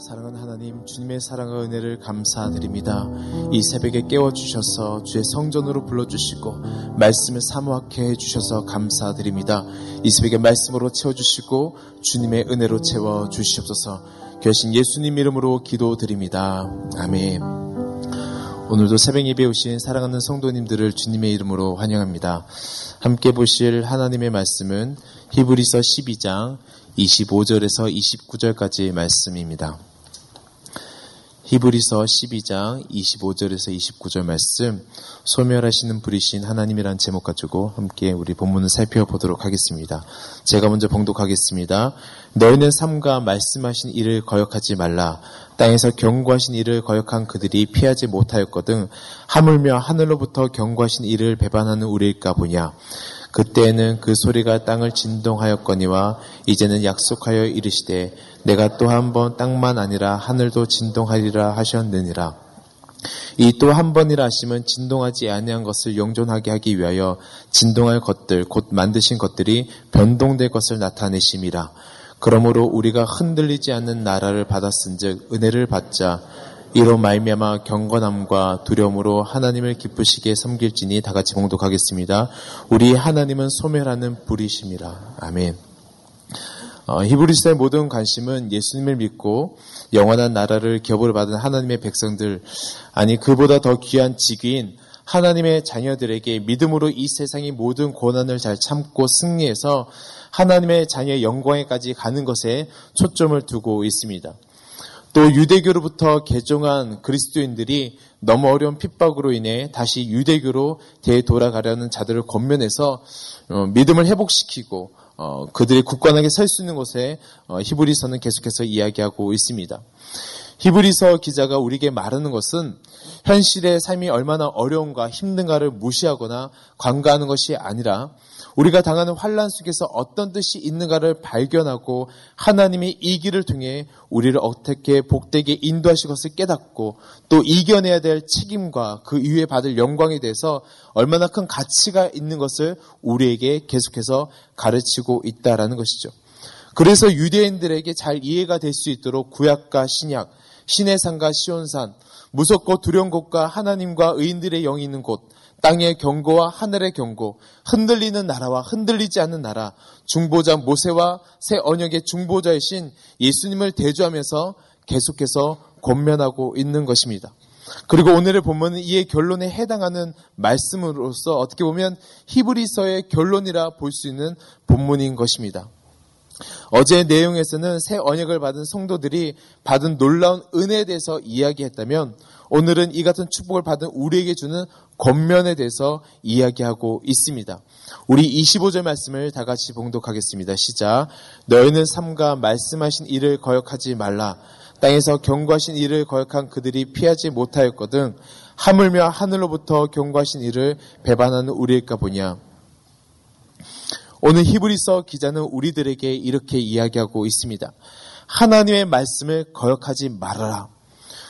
사랑하는 하나님, 주님의 사랑과 은혜를 감사드립니다. 이 새벽에 깨워주셔서 주의 성전으로 불러주시고, 말씀을 사모하게 해주셔서 감사드립니다. 이 새벽에 말씀으로 채워주시고, 주님의 은혜로 채워주시옵소서, 결신 예수님 이름으로 기도드립니다. 아멘. 오늘도 새벽 예배 오신 사랑하는 성도님들을 주님의 이름으로 환영합니다. 함께 보실 하나님의 말씀은 히브리서 12장 25절에서 29절까지의 말씀입니다. 히브리서 12장 25절에서 29절 말씀 소멸하시는 불이신 하나님이란 제목 가지고 함께 우리 본문을 살펴보도록 하겠습니다. 제가 먼저 봉독하겠습니다. 너희는 삼가 말씀하신 일을 거역하지 말라. 땅에서 경고하신 일을 거역한 그들이 피하지 못하였거든 하물며 하늘로부터 경고하신 일을 배반하는 우리일까 보냐. 그때에는 그 소리가 땅을 진동하였거니와 이제는 약속하여 이르시되 내가 또 한 번 땅만 아니라 하늘도 진동하리라 하셨느니라. 이 또 한 번이라 하시면 진동하지 아니한 것을 영존하게 하기 위하여 진동할 것들 곧 만드신 것들이 변동될 것을 나타내심이라. 그러므로 우리가 흔들리지 않는 나라를 받았은즉 은혜를 받자 이로 말미암아 경건함과 두려움으로 하나님을 기쁘시게 섬길지니 다 같이 봉독하겠습니다. 우리 하나님은 소멸하는 불이심이라. 아멘. 어, 히브리스의 모든 관심은 예수님을 믿고 영원한 나라를 기업으로 받은 하나님의 백성들 아니 그보다 더 귀한 직위인 하나님의 자녀들에게 믿음으로 이 세상의 모든 고난을 잘 참고 승리해서 하나님의 자녀의 영광에까지 가는 것에 초점을 두고 있습니다. 또 유대교로부터 개종한 그리스도인들이 너무 어려운 핍박으로 인해 다시 유대교로 되돌아가려는 자들을 권면해서 어, 믿음을 회복시키고 어, 그들이 굳건하게 설 수 있는 곳에 어, 히브리서는 계속해서 이야기하고 있습니다. 히브리서 기자가 우리에게 말하는 것은 현실의 삶이 얼마나 어려운가 힘든가를 무시하거나 관가하는 것이 아니라 우리가 당하는 환란 속에서 어떤 뜻이 있는가를 발견하고 하나님이 이 길을 통해 우리를 어떻게 복되게 인도하실 것을 깨닫고 또 이겨내야 될 책임과 그 이후에 받을 영광에 대해서 얼마나 큰 가치가 있는 것을 우리에게 계속해서 가르치고 있다라는 것이죠. 그래서 유대인들에게 잘 이해가 될 수 있도록 구약과 신약, 신의 산과 시온산, 무섭고 두려운 곳과 하나님과 의인들의 영이 있는 곳, 땅의 경고와 하늘의 경고, 흔들리는 나라와 흔들리지 않는 나라, 중보자 모세와 새 언역의 중보자이신 예수님을 대조하면서 계속해서 권면하고 있는 것입니다. 그리고 오늘의 본문은 이의 결론에 해당하는 말씀으로서 어떻게 보면 히브리서의 결론이라 볼 수 있는 본문인 것입니다. 어제 내용에서는 새 언약을 받은 성도들이 받은 놀라운 은혜에 대해서 이야기했다면 오늘은 이 같은 축복을 받은 우리에게 주는 겉면에 대해서 이야기하고 있습니다. 우리 25절 말씀을 다 같이 봉독하겠습니다. 시작. 너희는 삼가 말씀하신 일을 거역하지 말라. 땅에서 경고하신 일을 거역한 그들이 피하지 못하였거든 하물며 하늘로부터 경고하신 일을 배반하는 우리일까 보냐. 오늘 히브리서 기자는 우리들에게 이렇게 이야기하고 있습니다. 하나님의 말씀을 거역하지 말아라.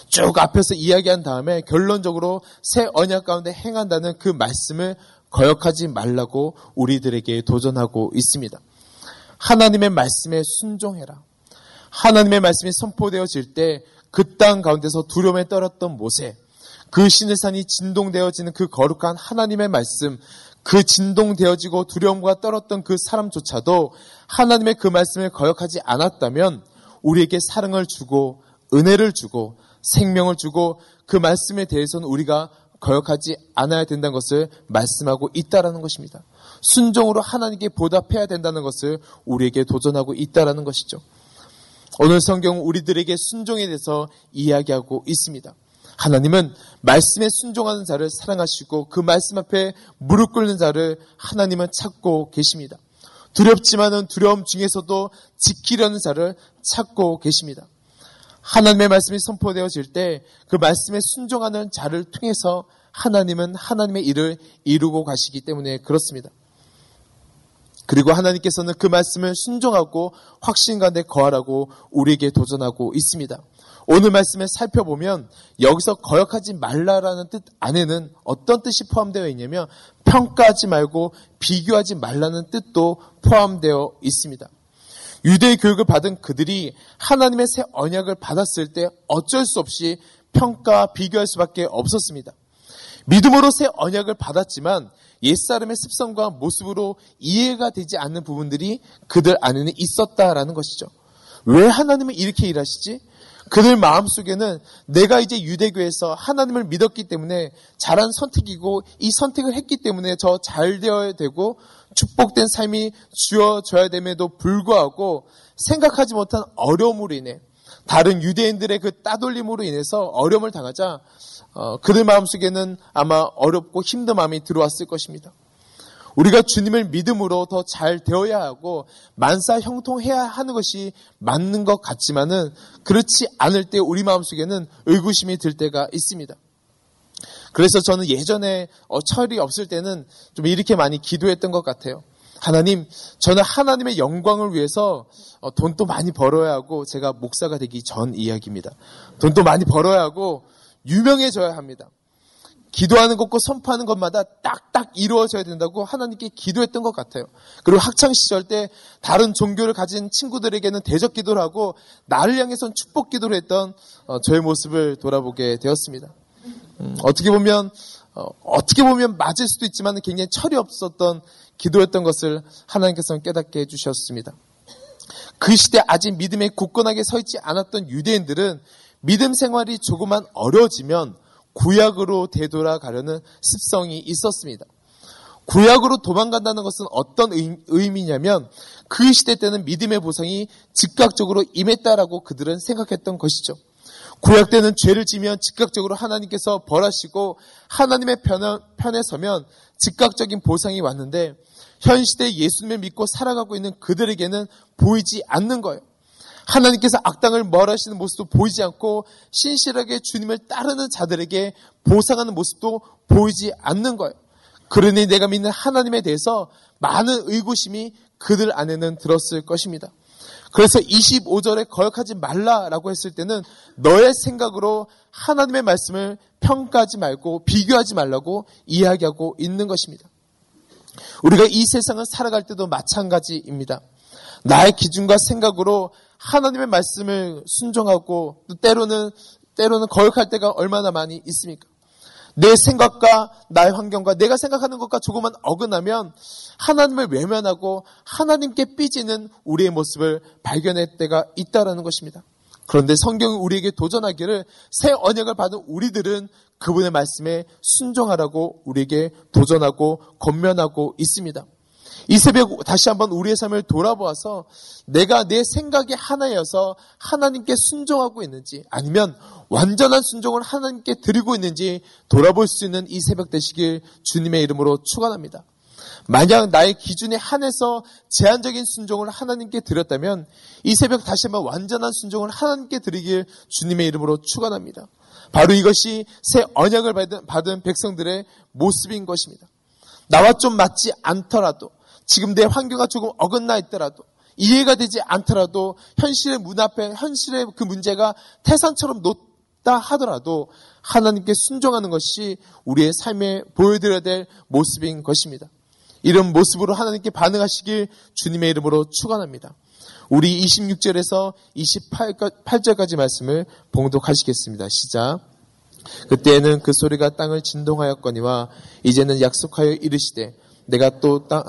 쭉 앞에서 이야기한 다음에 결론적으로 새 언약 가운데 행한다는 그 말씀을 거역하지 말라고 우리들에게 도전하고 있습니다. 하나님의 말씀에 순종해라. 하나님의 말씀이 선포되어질 때 그 땅 가운데서 두려움에 떨었던 모세, 그 신의 산이 진동되어지는 그 거룩한 하나님의 말씀, 그 진동되어지고 두려움과 떨었던 그 사람조차도 하나님의 그 말씀을 거역하지 않았다면 우리에게 사랑을 주고 은혜를 주고 생명을 주고 그 말씀에 대해서는 우리가 거역하지 않아야 된다는 것을 말씀하고 있다라는 것입니다. 순종으로 하나님께 보답해야 된다는 것을 우리에게 도전하고 있다라는 것이죠. 오늘 성경은 우리들에게 순종에 대해서 이야기하고 있습니다. 하나님은 말씀에 순종하는 자를 사랑하시고 그 말씀 앞에 무릎 꿇는 자를 하나님은 찾고 계십니다. 두렵지만은 두려움 중에서도 지키려는 자를 찾고 계십니다. 하나님의 말씀이 선포되어질 때 그 말씀에 순종하는 자를 통해서 하나님은 하나님의 일을 이루고 가시기 때문에 그렇습니다. 그리고 하나님께서는 그 말씀을 순종하고 확신 가운데 거하라고 우리에게 도전하고 있습니다. 오늘 말씀을 살펴보면 여기서 거역하지 말라라는 뜻 안에는 어떤 뜻이 포함되어 있냐면 평가하지 말고 비교하지 말라는 뜻도 포함되어 있습니다. 유대 교육을 받은 그들이 하나님의 새 언약을 받았을 때 어쩔 수 없이 평가 비교할 수밖에 없었습니다. 믿음으로 새 언약을 받았지만 옛사람의 습성과 모습으로 이해가 되지 않는 부분들이 그들 안에는 있었다라는 것이죠. 왜 하나님은 이렇게 일하시지? 그들 마음속에는 내가 이제 유대교에서 하나님을 믿었기 때문에 잘한 선택이고 이 선택을 했기 때문에 저 잘 되어야 되고 축복된 삶이 주어져야 됨에도 불구하고 생각하지 못한 어려움으로 인해 다른 유대인들의 그 따돌림으로 인해서 어려움을 당하자 어, 그들 마음속에는 아마 어렵고 힘든 마음이 들어왔을 것입니다. 우리가 주님을 믿음으로 더 잘 되어야 하고 만사 형통해야 하는 것이 맞는 것 같지만은 그렇지 않을 때 우리 마음속에는 의구심이 들 때가 있습니다. 그래서 저는 예전에 어, 철이 없을 때는 좀 이렇게 많이 기도했던 것 같아요. 하나님, 저는 하나님의 영광을 위해서 어, 돈도 많이 벌어야 하고 제가 목사가 되기 전 이야기입니다. 돈도 많이 벌어야 하고 유명해져야 합니다. 기도하는 것과 선포하는 것마다 딱딱 이루어져야 된다고 하나님께 기도했던 것 같아요. 그리고 학창 시절 때 다른 종교를 가진 친구들에게는 대적 기도를 하고 나를 향해선 축복 기도를 했던 어, 저의 모습을 돌아보게 되었습니다. 음, 어떻게 보면 어, 떻게 보면 맞을 수도 있지만 굉장히 철이 없었던 기도였던 것을 하나님께서는 깨닫게 해주셨습니다. 그 시대 아직 믿음에 굳건하게 서 있지 않았던 유대인들은 믿음 생활이 조금만 어려워지면 구약으로 되돌아가려는 습성이 있었습니다. 구약으로 도망간다는 것은 어떤 의미냐면 그 시대 때는 믿음의 보상이 즉각적으로 임했다라고 그들은 생각했던 것이죠. 구약 때는 죄를 지면 즉각적으로 하나님께서 벌하시고 하나님의 편에 서면 즉각적인 보상이 왔는데 현 시대에 예수님을 믿고 살아가고 있는 그들에게는 보이지 않는 거예요. 하나님께서 악당을 멀하시는 모습도 보이지 않고 신실하게 주님을 따르는 자들에게 보상하는 모습도 보이지 않는 거예요. 그러니 내가 믿는 하나님에 대해서 많은 의구심이 그들 안에는 들었을 것입니다. 그래서 25절에 거역하지 말라라고 했을 때는 너의 생각으로 하나님의 말씀을 평가하지 말고 비교하지 말라고 이야기하고 있는 것입니다. 우리가 이 세상을 살아갈 때도 마찬가지입니다. 나의 기준과 생각으로 하나님의 말씀을 순종하고 또 때로는 때로는 거역할 때가 얼마나 많이 있습니까? 내 생각과 나의 환경과 내가 생각하는 것과 조금만 어긋나면 하나님을 외면하고 하나님께 삐지는 우리의 모습을 발견할 때가 있다라는 것입니다. 그런데 성경이 우리에게 도전하기를 새 언약을 받은 우리들은 그분의 말씀에 순종하라고 우리에게 도전하고 권면하고 있습니다. 이 새벽 다시 한번 우리의 삶을 돌아보아서 내가 내 생각이 하나여서 하나님께 순종하고 있는지 아니면 완전한 순종을 하나님께 드리고 있는지 돌아볼 수 있는 이 새벽 되시길 주님의 이름으로 축원합니다. 만약 나의 기준에 한해서 제한적인 순종을 하나님께 드렸다면 이 새벽 다시 한번 완전한 순종을 하나님께 드리길 주님의 이름으로 축원합니다. 바로 이것이 새 언약을 받은, 받은 백성들의 모습인 것입니다. 나와 좀 맞지 않더라도 지금 내 환경과 조금 어긋나 있더라도 이해가 되지 않더라도 현실의 문 앞에 현실의 그 문제가 태산처럼 높다 하더라도 하나님께 순종하는 것이 우리의 삶에 보여드려야 될 모습인 것입니다. 이런 모습으로 하나님께 반응하시길 주님의 이름으로 축원합니다. 우리 26절에서 28절까지 말씀을 봉독하시겠습니다. 시작. 그때에는 그 소리가 땅을 진동하였거니와 이제는 약속하여 이르시되 내가 또 땅,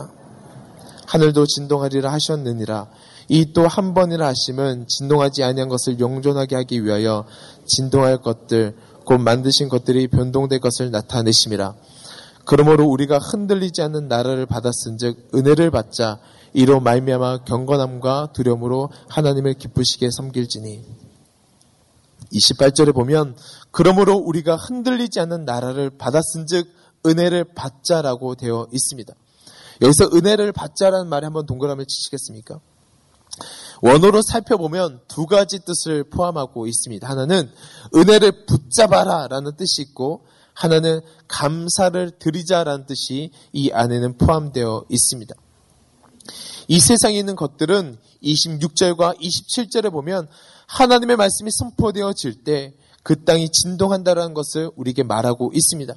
하늘도 진동하리라 하셨느니라. 이 또 한 번이라 하심은 진동하지 아니한 것을 용존하게 하기 위하여 진동할 것들 곧 만드신 것들이 변동될 것을 나타내심이라. 그러므로 우리가 흔들리지 않는 나라를 받았은즉 은혜를 받자 이로 말미암아 경건함과 두려움으로 하나님을 기쁘시게 섬길지니 28절에 보면 그러므로 우리가 흔들리지 않는 나라를 받았은즉 은혜를 받자라고 되어 있습니다. 여기서 은혜를 받자라는 말에 한번 동그라미를 치시겠습니까? 원어로 살펴보면 두 가지 뜻을 포함하고 있습니다. 하나는 은혜를 붙잡아라 라는 뜻이 있고 하나는 감사를 드리자라는 뜻이 이 안에는 포함되어 있습니다. 이 세상에 있는 것들은 26절과 27절에 보면 하나님의 말씀이 선포되어질 때 그 땅이 진동한다라는 것을 우리에게 말하고 있습니다.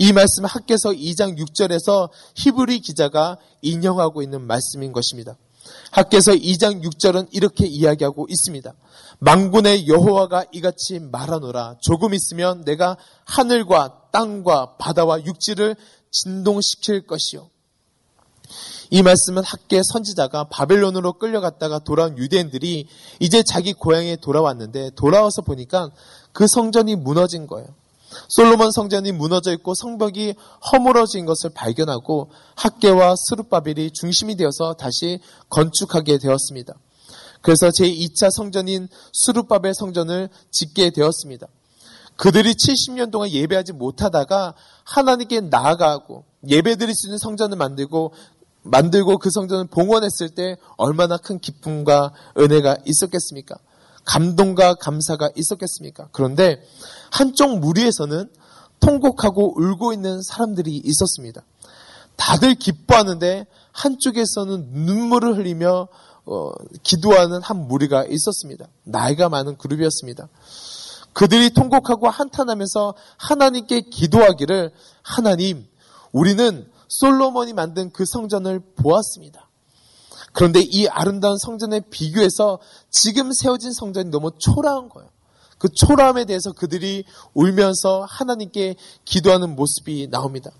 이 말씀은 학계서 2장 6절에서 히브리 기자가 인용하고 있는 말씀인 것입니다. 학계서 2장 6절은 이렇게 이야기하고 있습니다. 망군의 여호와가 이같이 말하노라 조금 있으면 내가 하늘과 땅과 바다와 육지를 진동시킬 것이요. 이 말씀은 학계 선지자가 바벨론으로 끌려갔다가 돌아온 유대인들이 이제 자기 고향에 돌아왔는데 돌아와서 보니까 그 성전이 무너진 거예요. 솔로몬 성전이 무너져 있고 성벽이 허물어진 것을 발견하고 학계와 스룹바벨이 중심이 되어서 다시 건축하게 되었습니다. 그래서 제2차 성전인 수르바벨 성전을 짓게 되었습니다. 그들이 70년 동안 예배하지 못하다가 하나님께 나아가고 예배드릴 수 있는 성전을 만들고 만들고 그 성전을 봉헌했을 때 얼마나 큰 기쁨과 은혜가 있었겠습니까? 감동과 감사가 있었겠습니까? 그런데 한쪽 무리에서는 통곡하고 울고 있는 사람들이 있었습니다. 다들 기뻐하는데 한쪽에서는 눈물을 흘리며 어, 기도하는 한 무리가 있었습니다. 나이가 많은 그룹이었습니다. 그들이 통곡하고 한탄하면서 하나님께 기도하기를 하나님, 우리는 솔로몬이 만든 그 성전을 보았습니다. 그런데 이 아름다운 성전에 비교해서 지금 세워진 성전이 너무 초라한 거예요. 그 초라함에 대해서 그들이 울면서 하나님께 기도하는 모습이 나옵니다.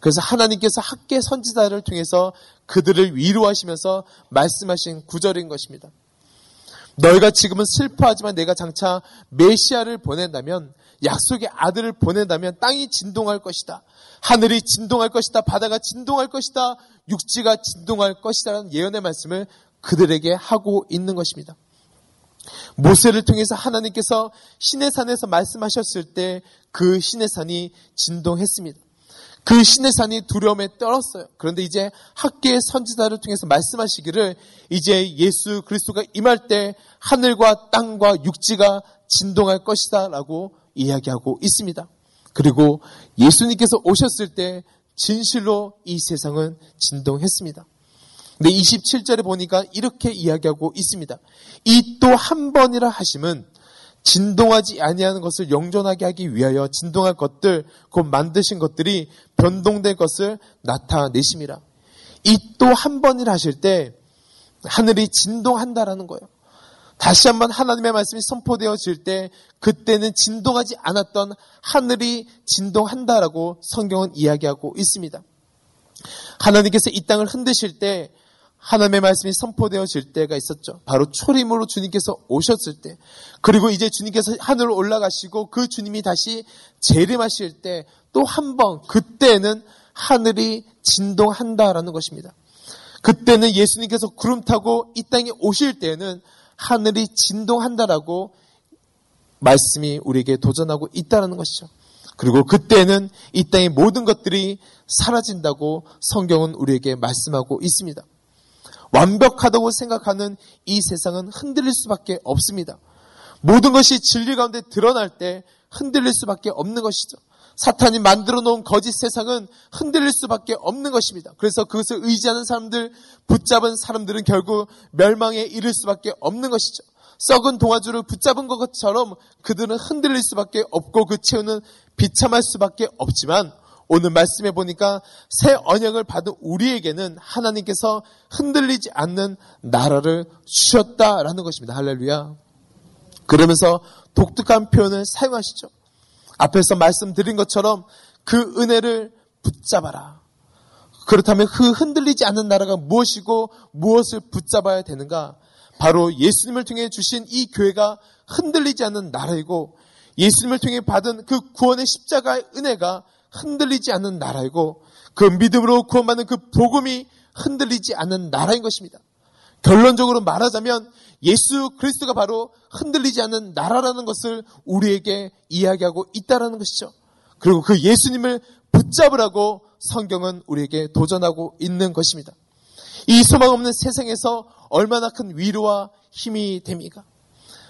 그래서 하나님께서 학계 선지자를 통해서 그들을 위로하시면서 말씀하신 구절인 것입니다. 너희가 지금은 슬퍼하지만 내가 장차 메시아를 보낸다면 약속의 아들을 보낸다면 땅이 진동할 것이다. 하늘이 진동할 것이다. 바다가 진동할 것이다. 육지가 진동할 것이다. 라는 예언의 말씀을 그들에게 하고 있는 것입니다. 모세를 통해서 하나님께서 신의 산에서 말씀하셨을 때 그 신의 산이 진동했습니다. 그 신의 산이 두려움에 떨었어요. 그런데 이제 학계의 선지자를 통해서 말씀하시기를 이제 예수 그리스도가 임할 때 하늘과 땅과 육지가 진동할 것이다 라고 이야기하고 있습니다. 그리고 예수님께서 오셨을 때 진실로 이 세상은 진동했습니다. 근데 27절에 보니까 이렇게 이야기하고 있습니다. 이 또 한 번이라 하심은 진동하지 아니하는 것을 영존하게 하기 위하여 진동할 것들, 곧 만드신 것들이 변동된 것을 나타내심이라. 이 또 한 번이라 하실 때 하늘이 진동한다라는 거예요. 다시 한번 하나님의 말씀이 선포되어질 때 그때는 진동하지 않았던 하늘이 진동한다라고 성경은 이야기하고 있습니다. 하나님께서 이 땅을 흔드실 때 하나님의 말씀이 선포되어질 때가 있었죠. 바로 초림으로 주님께서 오셨을 때, 그리고 이제 주님께서 하늘로 올라가시고 그 주님이 다시 재림하실 때 또 한 번, 그때는 하늘이 진동한다라는 것입니다. 그때는 예수님께서 구름 타고 이 땅에 오실 때는 하늘이 진동한다라고 말씀이 우리에게 도전하고 있다는 것이죠. 그리고 그때는 이 땅의 모든 것들이 사라진다고 성경은 우리에게 말씀하고 있습니다. 완벽하다고 생각하는 이 세상은 흔들릴 수밖에 없습니다. 모든 것이 진리 가운데 드러날 때 흔들릴 수밖에 없는 것이죠. 사탄이 만들어 놓은 거짓 세상은 흔들릴 수밖에 없는 것입니다. 그래서 그것을 의지하는 사람들, 붙잡은 사람들은 결국 멸망에 이를 수밖에 없는 것이죠. 썩은 동아줄을 붙잡은 것처럼 그들은 흔들릴 수밖에 없고 그 채우는 비참할 수밖에 없지만 오늘 말씀해 보니까 새 언약을 받은 우리에게는 하나님께서 흔들리지 않는 나라를 주셨다라는 것입니다. 할렐루야. 그러면서 독특한 표현을 사용하시죠. 앞에서 말씀드린 것처럼 그 은혜를 붙잡아라. 그렇다면 그 흔들리지 않는 나라가 무엇이고 무엇을 붙잡아야 되는가? 바로 예수님을 통해 주신 이 교회가 흔들리지 않는 나라이고 예수님을 통해 받은 그 구원의 십자가의 은혜가 흔들리지 않는 나라이고 그 믿음으로 구원받는 그 복음이 흔들리지 않는 나라인 것입니다. 결론적으로 말하자면 예수 그리스도가 바로 흔들리지 않는 나라라는 것을 우리에게 이야기하고 있다라는 것이죠. 그리고 그 예수님을 붙잡으라고 성경은 우리에게 도전하고 있는 것입니다. 이 소망 없는 세상에서 얼마나 큰 위로와 힘이 됩니까?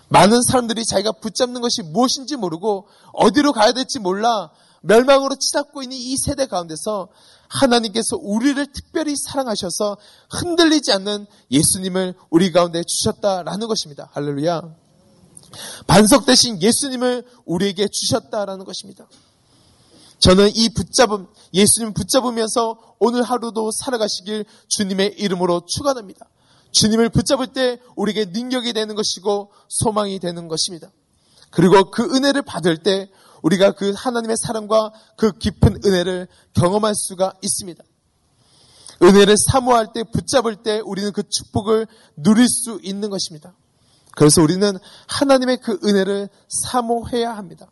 많은 사람들이 자기가 붙잡는 것이 무엇인지 모르고 어디로 가야 될지 몰라 멸망으로 치닫고 있는 이 세대 가운데서 하나님께서 우리를 특별히 사랑하셔서 흔들리지 않는 예수님을 우리 가운데 주셨다라는 것입니다. 할렐루야. 반석 대신 예수님을 우리에게 주셨다라는 것입니다. 저는 이 붙잡음, 예수님 붙잡으면서 오늘 하루도 살아가시길 주님의 이름으로 축원합니다. 주님을 붙잡을 때 우리에게 능력이 되는 것이고 소망이 되는 것입니다. 그리고 그 은혜를 받을 때 우리가 그 하나님의 사랑과 그 깊은 은혜를 경험할 수가 있습니다. 은혜를 사모할 때 붙잡을 때 우리는 그 축복을 누릴 수 있는 것입니다. 그래서 우리는 하나님의 그 은혜를 사모해야 합니다.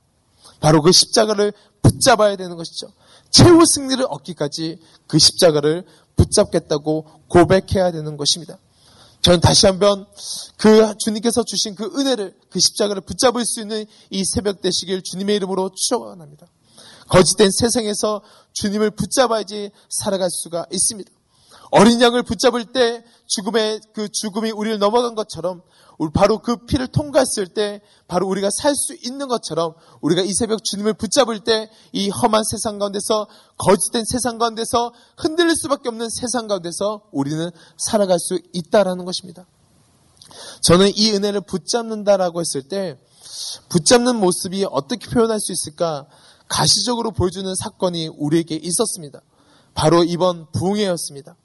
바로 그 십자가를 붙잡아야 되는 것이죠. 최후 승리를 얻기까지 그 십자가를 붙잡겠다고 고백해야 되는 것입니다. 저는 다시 한번 그 주님께서 주신 그 은혜를 그 십자가를 붙잡을 수 있는 이 새벽 되시길 주님의 이름으로 축원합니다. 거짓된 세상에서 주님을 붙잡아야지 살아갈 수가 있습니다. 어린 양을 붙잡을 때 죽음의 그 죽음이 우리를 넘어간 것처럼 바로 그 피를 통과했을 때 바로 우리가 살 수 있는 것처럼 우리가 이 새벽 주님을 붙잡을 때 이 험한 세상 가운데서 거짓된 세상 가운데서 흔들릴 수밖에 없는 세상 가운데서 우리는 살아갈 수 있다라는 것입니다. 저는 이 은혜를 붙잡는다라고 했을 때 붙잡는 모습이 어떻게 표현할 수 있을까 가시적으로 보여주는 사건이 우리에게 있었습니다. 바로 이번 부흥회였습니다.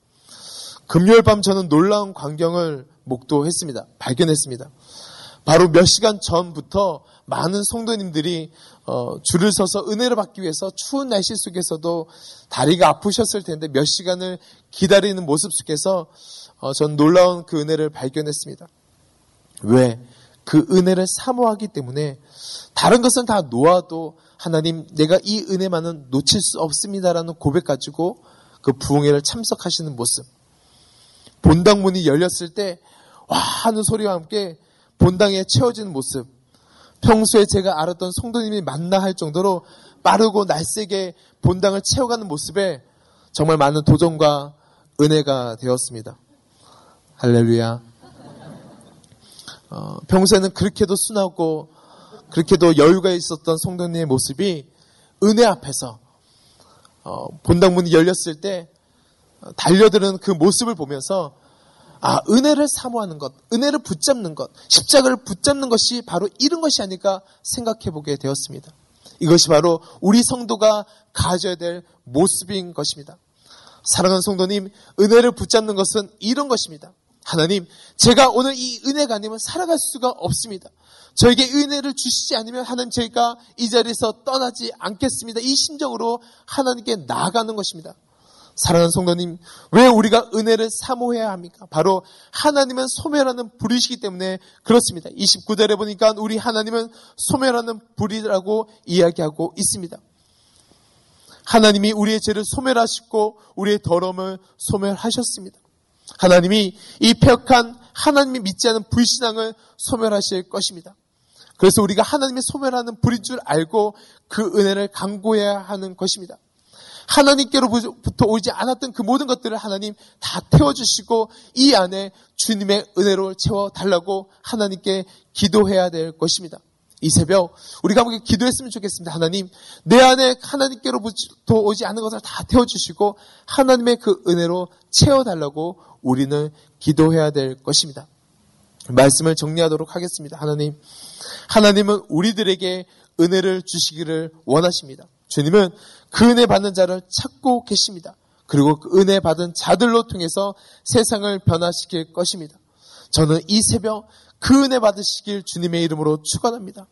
금요일 밤 저는 놀라운 광경을 목도했습니다. 발견했습니다. 바로 몇 시간 전부터 많은 성도님들이 어, 줄을 서서 은혜를 받기 위해서 추운 날씨 속에서도 다리가 아프셨을 텐데 몇 시간을 기다리는 모습 속에서 어, 전 놀라운 그 은혜를 발견했습니다. 왜? 그 은혜를 사모하기 때문에 다른 것은 다 놓아도 하나님 내가 이 은혜만은 놓칠 수 없습니다라는 고백 가지고 그 부흥회를 참석하시는 모습. 본당 문이 열렸을 때 와 하는 소리와 함께 본당에 채워지는 모습. 평소에 제가 알았던 성도님이 만나 할 정도로 빠르고 날쌔게 본당을 채워가는 모습에 정말 많은 도전과 은혜가 되었습니다. 할렐루야. 어, 평소에는 그렇게도 순하고 그렇게도 여유가 있었던 성도님의 모습이 은혜 앞에서 어, 본당 문이 열렸을 때 달려드는 그 모습을 보면서 아, 은혜를 사모하는 것, 은혜를 붙잡는 것, 십자가를 붙잡는 것이 바로 이런 것이 아닐까 생각해 보게 되었습니다. 이것이 바로 우리 성도가 가져야 될 모습인 것입니다. 사랑하는 성도님, 은혜를 붙잡는 것은 이런 것입니다. 하나님, 제가 오늘 이 은혜가 아니면 살아갈 수가 없습니다. 저에게 은혜를 주시지 않으면 하나님 제가 이 자리에서 떠나지 않겠습니다. 이 심정으로 하나님께 나아가는 것입니다. 사랑하는 성도님, 왜 우리가 은혜를 사모해야 합니까? 바로 하나님은 소멸하는 불이시기 때문에 그렇습니다. 29절에 보니까 우리 하나님은 소멸하는 불이라고 이야기하고 있습니다. 하나님이 우리의 죄를 소멸하시고 우리의 더러움을 소멸하셨습니다. 하나님이 이 폐역한 하나님이 믿지 않은 불신앙을 소멸하실 것입니다. 그래서 우리가 하나님의 소멸하는 불인 줄 알고 그 은혜를 강구해야 하는 것입니다. 하나님께로부터 오지 않았던 그 모든 것들을 하나님 다 태워주시고 이 안에 주님의 은혜로 채워달라고 하나님께 기도해야 될 것입니다. 이 새벽 우리가 함께 기도했으면 좋겠습니다. 하나님 내 안에 하나님께로부터 오지 않은 것을 다 태워주시고 하나님의 그 은혜로 채워달라고 우리는 기도해야 될 것입니다. 말씀을 정리하도록 하겠습니다. 하나님 하나님은 우리들에게 은혜를 주시기를 원하십니다. 주님은 그 은혜 받는 자를 찾고 계십니다. 그리고 그 은혜 받은 자들로 통해서 세상을 변화시킬 것입니다. 저는 이 새벽 그 은혜 받으시길 주님의 이름으로 축원합니다.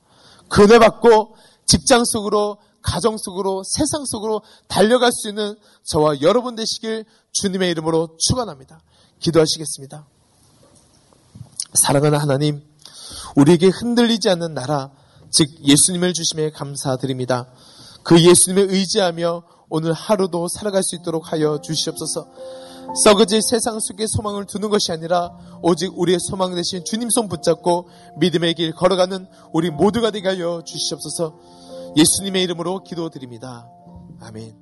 그 은혜 받고 직장 속으로 가정 속으로 세상 속으로 달려갈 수 있는 저와 여러분 되시길 주님의 이름으로 축원합니다. 기도하시겠습니다. 사랑하는 하나님, 우리에게 흔들리지 않는 나라, 즉 예수님을 주심에 감사드립니다. 그 예수님을 의지하며 오늘 하루도 살아갈 수 있도록 하여 주시옵소서. 썩어질 세상 속에 소망을 두는 것이 아니라 오직 우리의 소망 대신 주님 손 붙잡고 믿음의 길 걸어가는 우리 모두가 되게 하여 주시옵소서. 예수님의 이름으로 기도드립니다. 아멘.